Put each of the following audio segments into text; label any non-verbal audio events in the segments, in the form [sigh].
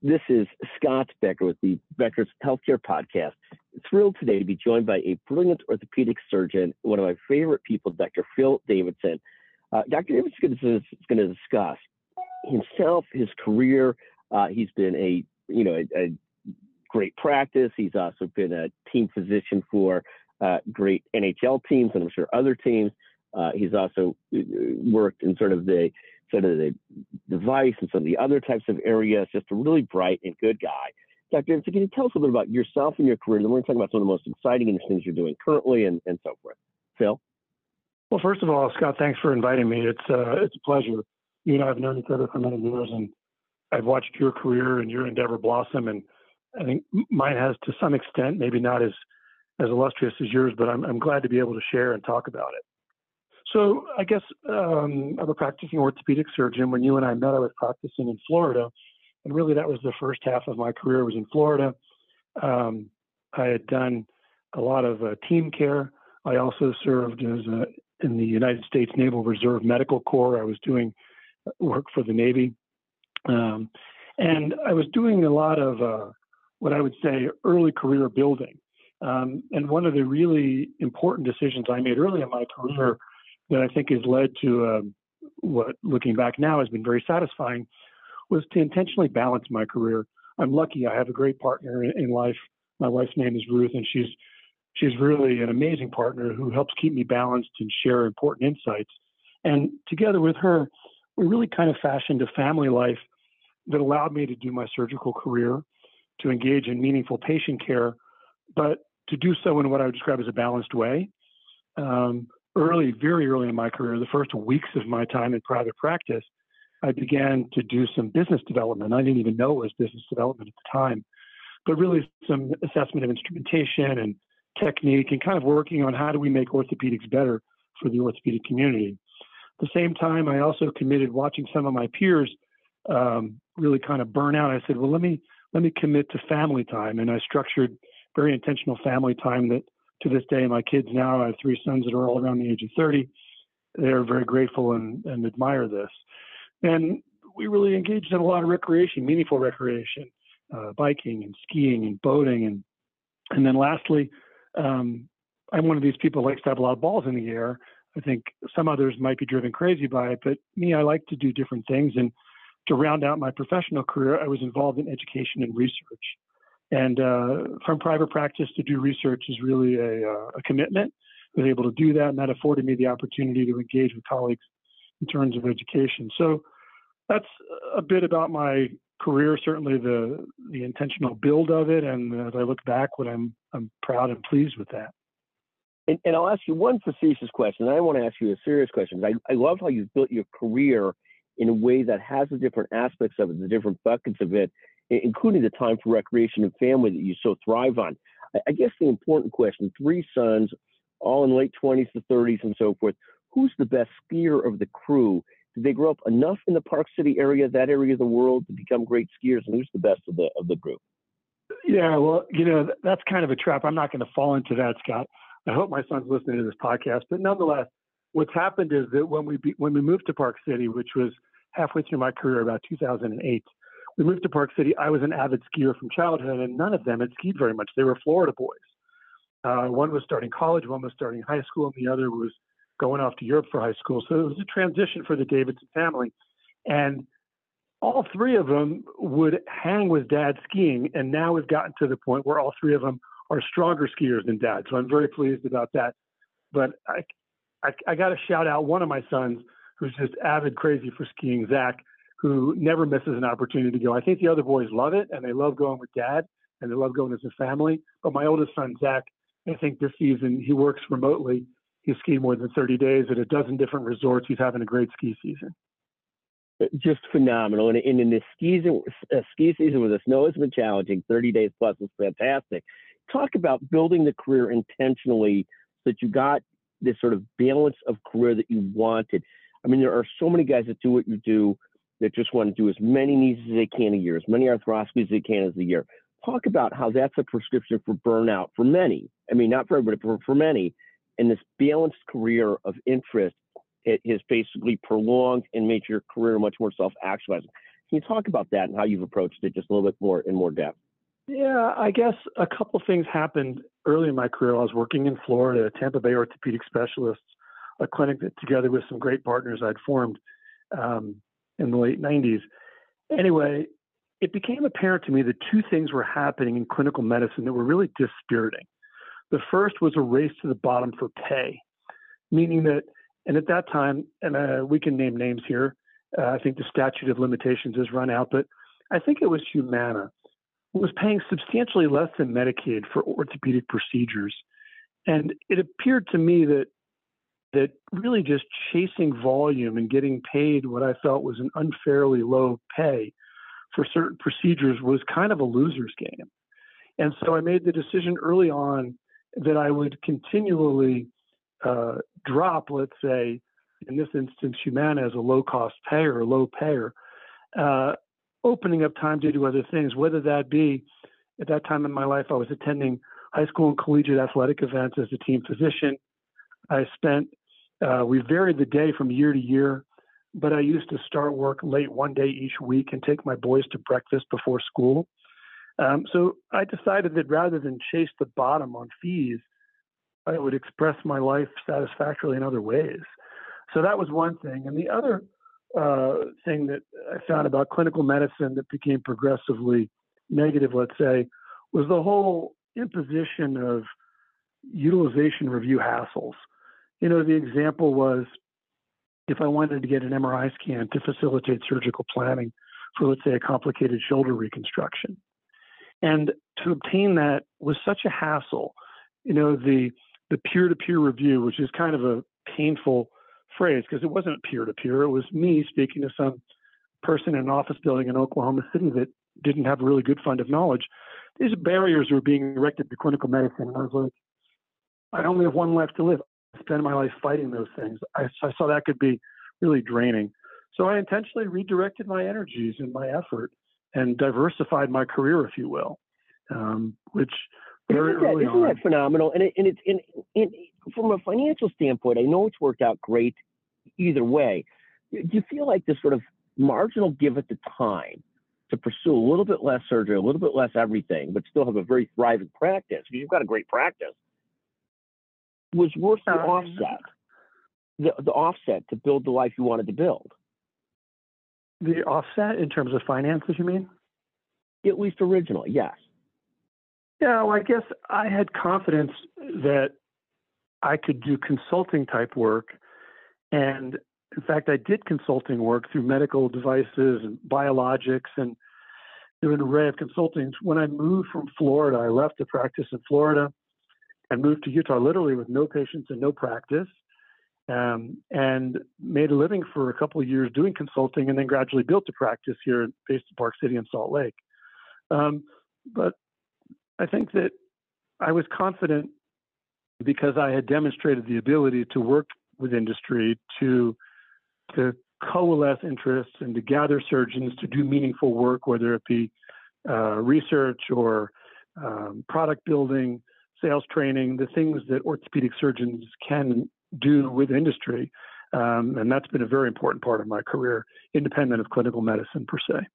This is Scott Becker with the Becker's Healthcare Podcast. Thrilled today to be joined by a brilliant orthopedic surgeon, one of my favorite people, Dr. Phil Davidson. Uh, Dr. Davidson is going to discuss himself, his career. Uh, he's been a you know a, a, great practice. He's also been a team physician for uh, great NHL teams, and I'm sure other teams. Uh, he's also uh, worked in sort of the sort of the device and some of the other types of areas. Just a really bright and good guy. Dr. Davidson, can you tell us a little bit about yourself and your career? And then we're going to talk about some of the most exciting things you're doing currently and, and so forth. Phil? Well, first of all, Scott, thanks for inviting me. It's uh, it's a pleasure. You and I have known each other for many years, and I've watched your career and your endeavor blossom. And I think mine has, to some extent, maybe not as as illustrious as yours, but I'm I'm glad to be able to share and talk about it. So I guess um, I'm a practicing orthopedic surgeon. When you and I met, I was practicing in Florida, and really that was the first half of my career was in Florida. Um, I had done a lot of uh, team care. I also served as a, in the United States Naval Reserve Medical Corps. I was doing work for the Navy, um, and I was doing a lot of uh, what I would say early career building. Um, and one of the really important decisions I made early in my career that I think has led to uh, what, looking back now, has been very satisfying, was to intentionally balance my career. I'm lucky; I have a great partner in, in life. My wife's name is Ruth, and she's she's really an amazing partner who helps keep me balanced and share important insights. And together with her, we really kind of fashioned a family life that allowed me to do my surgical career, to engage in meaningful patient care, but to do so in what I would describe as a balanced way. Um, early, very early in my career, the first weeks of my time in private practice, I began to do some business development. I didn't even know it was business development at the time, but really some assessment of instrumentation and technique and kind of working on how do we make orthopedics better for the orthopedic community. At the same time, I also committed watching some of my peers um, really kind of burn out. I said, well, let me let me commit to family time, and I structured very intentional family time that to this day, my kids now, I have three sons that are all around the age of 30. They're very grateful and, and admire this. And we really engaged in a lot of recreation, meaningful recreation, uh, biking and skiing and boating. And, and then lastly, um, I'm one of these people who likes to have a lot of balls in the air. I think some others might be driven crazy by it, but me, I like to do different things. And to round out my professional career, I was involved in education and research. And uh, from private practice to do research is really a, uh, a commitment. I was able to do that, and that afforded me the opportunity to engage with colleagues in terms of education. So that's a bit about my career, certainly the the intentional build of it, and as I look back, what I'm I'm proud and pleased with that. And, and I'll ask you one facetious question. I want to ask you a serious question. I, I love how you've built your career in a way that has the different aspects of it, the different buckets of it, including the time for recreation and family that you so thrive on. I guess the important question three sons, all in late 20s to 30s and so forth. Who's the best skier of the crew? Did they grow up enough in the Park City area, that area of the world, to become great skiers? And who's the best of the of the group? Yeah, well, you know, that's kind of a trap. I'm not going to fall into that, Scott. I hope my son's listening to this podcast. But nonetheless, what's happened is that when we be, when we moved to Park City, which was halfway through my career, about 2008, we moved to Park City. I was an avid skier from childhood, and none of them had skied very much. They were Florida boys. Uh, one was starting college, one was starting high school, and the other was going off to Europe for high school. So it was a transition for the Davidson family. And all three of them would hang with dad skiing. And now we've gotten to the point where all three of them are stronger skiers than dad. So I'm very pleased about that. But I, I, I got to shout out one of my sons who's just avid crazy for skiing, Zach, who never misses an opportunity to go. I think the other boys love it and they love going with dad and they love going as a family. But my oldest son, Zach, I think this season he works remotely. He's skied more than 30 days at a dozen different resorts. He's having a great ski season. Just phenomenal. And in this ski season, uh, ski season where the snow has been challenging, 30 days plus is fantastic. Talk about building the career intentionally so that you got this sort of balance of career that you wanted. I mean, there are so many guys that do what you do that just want to do as many knees as they can a year, as many arthroscopies as they can as a year. Talk about how that's a prescription for burnout for many. I mean, not for everybody, but for many. And this balanced career of interest it has basically prolonged and made your career much more self-actualizing. Can you talk about that and how you've approached it just a little bit more in more depth? Yeah, I guess a couple things happened early in my career. I was working in Florida, Tampa Bay orthopedic specialists, a clinic that together with some great partners I'd formed um, in the late 90s. Anyway, it became apparent to me that two things were happening in clinical medicine that were really dispiriting. The first was a race to the bottom for pay, meaning that, and at that time, and uh, we can name names here, uh, I think the statute of limitations has run out, but I think it was Humana was paying substantially less than Medicaid for orthopedic procedures. And it appeared to me that that really just chasing volume and getting paid what I felt was an unfairly low pay for certain procedures was kind of a loser's game. And so I made the decision early on that I would continually uh, drop, let's say, in this instance, Humana as a low cost payer, low payer, uh, opening up time to do other things, whether that be at that time in my life, I was attending high school and collegiate athletic events as a team physician. I spent, uh, we varied the day from year to year, but I used to start work late one day each week and take my boys to breakfast before school. Um, so I decided that rather than chase the bottom on fees, I would express my life satisfactorily in other ways. So that was one thing. And the other uh, thing that I found about clinical medicine that became progressively negative, let's say, was the whole imposition of utilization review hassles. You know, the example was if I wanted to get an MRI scan to facilitate surgical planning for, let's say, a complicated shoulder reconstruction. And to obtain that was such a hassle. You know, the the peer-to-peer review, which is kind of a painful phrase because it wasn't peer to peer. It was me speaking to some person in an office building in Oklahoma City that didn't have a really good fund of knowledge. These barriers were being erected to clinical medicine. And I was like, I only have one life to live. Spend my life fighting those things. I, I saw that could be really draining. So I intentionally redirected my energies and my effort and diversified my career, if you will, um, which very isn't that, early isn't on. that phenomenal? And, it, and it's in, in, from a financial standpoint, I know it's worked out great either way. Do you feel like this sort of marginal give at the time to pursue a little bit less surgery, a little bit less everything, but still have a very thriving practice because you've got a great practice was worth the offset, the, the offset to build the life you wanted to build, The offset in terms of finances, you mean? at least originally, yes. Yeah, well, I guess I had confidence that I could do consulting type work. And in fact, I did consulting work through medical devices and biologics and through an array of consultings. When I moved from Florida, I left the practice in Florida and moved to Utah literally with no patients and no practice. Um, and made a living for a couple of years doing consulting and then gradually built a practice here based in Park City and Salt Lake. Um, but I think that I was confident because I had demonstrated the ability to work with industry to to coalesce interests and to gather surgeons to do meaningful work, whether it be uh, research or um, product building, sales training, the things that orthopedic surgeons can do with industry. Um, and that's been a very important part of my career, independent of clinical medicine per se.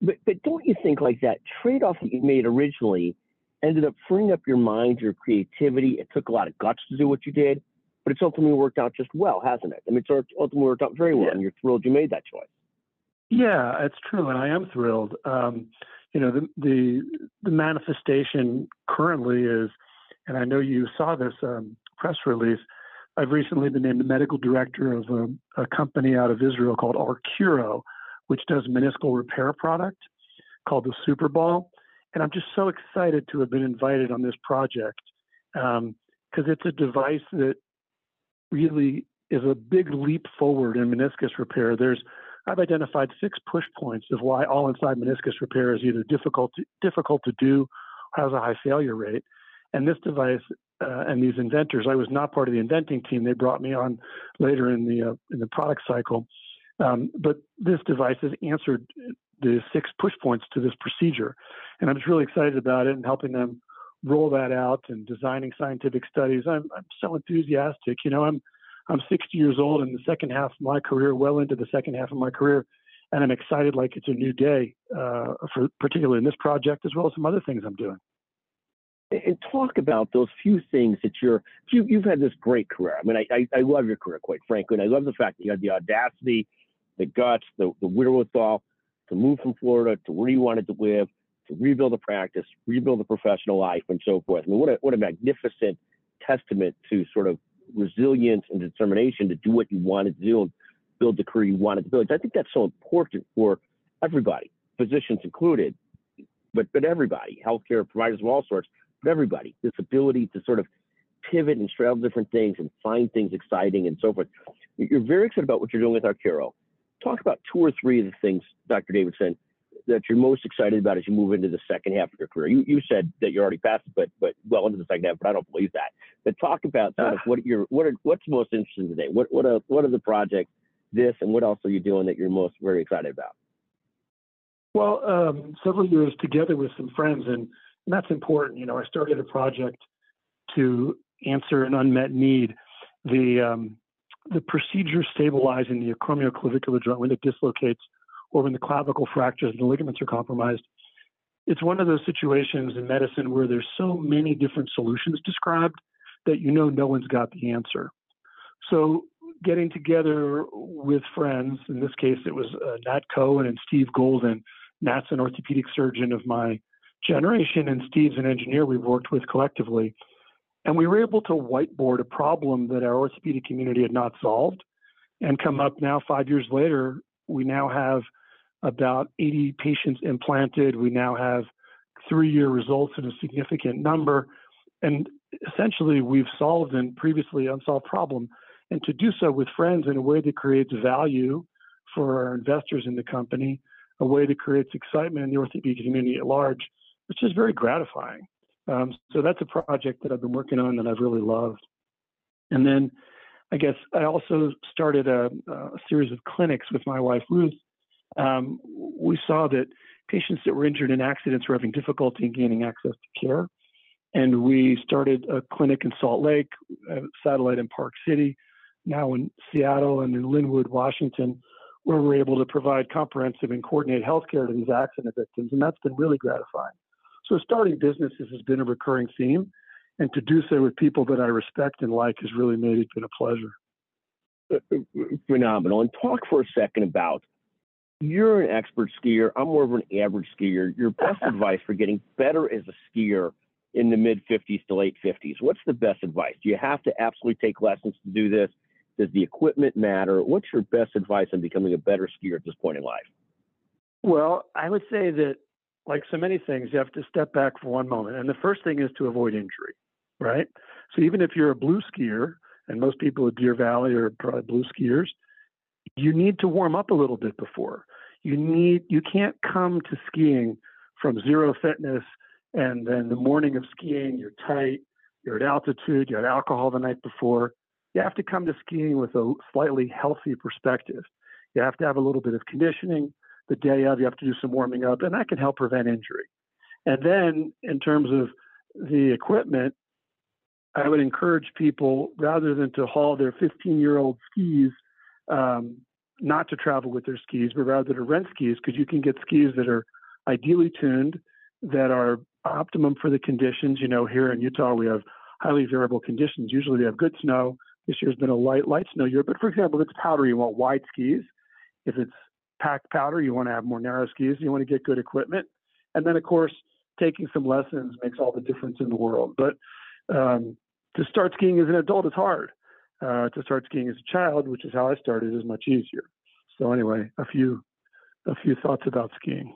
But, but don't you think like that trade off that you made originally ended up freeing up your mind, your creativity? It took a lot of guts to do what you did, but it's ultimately worked out just well, hasn't it? I mean, it's ultimately worked out very well, Yeah. and you're thrilled you made that choice. Yeah, it's true, and I am thrilled. Um, you know, the, the the manifestation currently is, and I know you saw this um, press release. I've recently been named the medical director of a, a company out of Israel called Arcuro, which does meniscal repair product called the Super Ball, and I'm just so excited to have been invited on this project because it's a device that really is a big leap forward in meniscus repair. There's I've identified six push points of why all inside meniscus repair is either difficult to, difficult to do or has a high failure rate. And this device uh, and these inventors, I was not part of the inventing team. They brought me on later in the uh, in the product cycle. Um, but this device has answered the six push points to this procedure, and I'm just really excited about it and helping them roll that out and designing scientific studies. I'm, I'm so enthusiastic. You know, I'm I'm 60 years old in the second half of my career, well into the second half of my career, and I'm excited like it's a new day, uh, for particularly in this project as well as some other things I'm doing. And talk about those few things that you're you, you've had this great career. I mean, I, I, I love your career, quite frankly, and I love the fact that you had the audacity, the guts, the, the wherewithal to move from Florida to where you wanted to live, to rebuild a practice, rebuild a professional life, and so forth. I mean, what a what a magnificent testament to sort of resilience and determination to do what you wanted to do and build the career you wanted to build. I think that's so important for everybody, physicians included, but but everybody, healthcare providers of all sorts, but everybody. This ability to sort of pivot and straddle different things and find things exciting and so forth. You're very excited about what you're doing with Arcuro. Talk about two or three of the things, Dr. Davidson, that you're most excited about as you move into the second half of your career? You, you said that you're already past but but well into the second half, but I don't believe that. But talk about sort of what you're what are what's most interesting today. What what are what are the projects, this, and what else are you doing that you're most very excited about? Well, um, several years together with some friends, and, and that's important. You know, I started a project to answer an unmet need. The um, the procedure stabilizing the acromioclavicular joint when it dislocates or when the clavicle fractures and the ligaments are compromised. It's one of those situations in medicine where there's so many different solutions described that you know no one's got the answer. So getting together with friends, in this case it was uh, Nat Cohen and Steve Golden. Nat's an orthopedic surgeon of my generation, and Steve's an engineer we've worked with collectively. And we were able to whiteboard a problem that our orthopedic community had not solved and come up now, five years later, we now have about 80 patients implanted. We now have three year results in a significant number. And essentially, we've solved an previously unsolved problem. And to do so with friends in a way that creates value for our investors in the company, a way that creates excitement in the orthopedic community at large, which is very gratifying. Um, so that's a project that I've been working on that I've really loved. And then I guess I also started a, a series of clinics with my wife Ruth um, we saw that patients that were injured in accidents were having difficulty in gaining access to care. And we started a clinic in Salt Lake, a satellite in Park City, now in Seattle and in Lynnwood, Washington, where we're able to provide comprehensive and coordinated health care to these accident victims. And that's been really gratifying. So starting businesses has been a recurring theme. And to do so with people that I respect and like has really made it been a pleasure. Uh, uh, phenomenal. And talk for a second about you're an expert skier. I'm more of an average skier. Your best [laughs] advice for getting better as a skier in the mid 50s to late 50s? What's the best advice? Do you have to absolutely take lessons to do this? Does the equipment matter? What's your best advice on becoming a better skier at this point in life? Well, I would say that, like so many things, you have to step back for one moment. And the first thing is to avoid injury, right? So even if you're a blue skier, and most people at Deer Valley are probably blue skiers, you need to warm up a little bit before. You need you can't come to skiing from zero fitness and then the morning of skiing you're tight, you're at altitude, you had alcohol the night before. You have to come to skiing with a slightly healthy perspective. You have to have a little bit of conditioning. The day of, you have to do some warming up, and that can help prevent injury. And then, in terms of the equipment, I would encourage people rather than to haul their 15 year old skis um, not to travel with their skis, but rather to rent skis because you can get skis that are ideally tuned, that are optimum for the conditions. You know, here in Utah, we have highly variable conditions. Usually we have good snow. This year's been a light, light snow year. But for example, if it's powder, you want wide skis. If it's packed powder, you want to have more narrow skis. You want to get good equipment. And then, of course, taking some lessons makes all the difference in the world. But um, to start skiing as an adult is hard uh, to start skiing as a child, which is how I started, is much easier. So anyway, a few a few thoughts about skiing.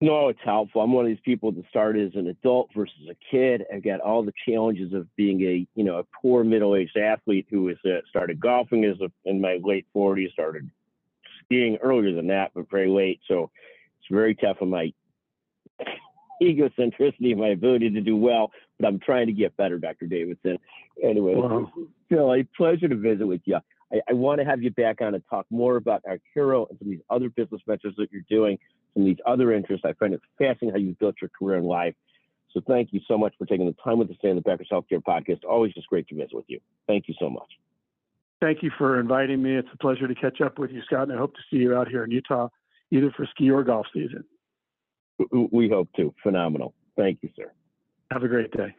No, it's helpful. I'm one of these people that started as an adult versus a kid. I got all the challenges of being a you know a poor middle aged athlete who was uh, started golfing as a, in my late 40s, started skiing earlier than that, but very late. So it's very tough on my egocentricity, my ability to do well, but I'm trying to get better, Dr. Davidson. Anyway, wow. Phil, a pleasure to visit with you. I, I, want to have you back on and talk more about Arcuro and some of these other business ventures that you're doing, some of these other interests. I find it fascinating how you built your career in life. So thank you so much for taking the time with us today on the Becker's Healthcare Podcast. Always just great to visit with you. Thank you so much. Thank you for inviting me. It's a pleasure to catch up with you, Scott, and I hope to see you out here in Utah either for ski or golf season. We hope to. Phenomenal. Thank you, sir. Have a great day.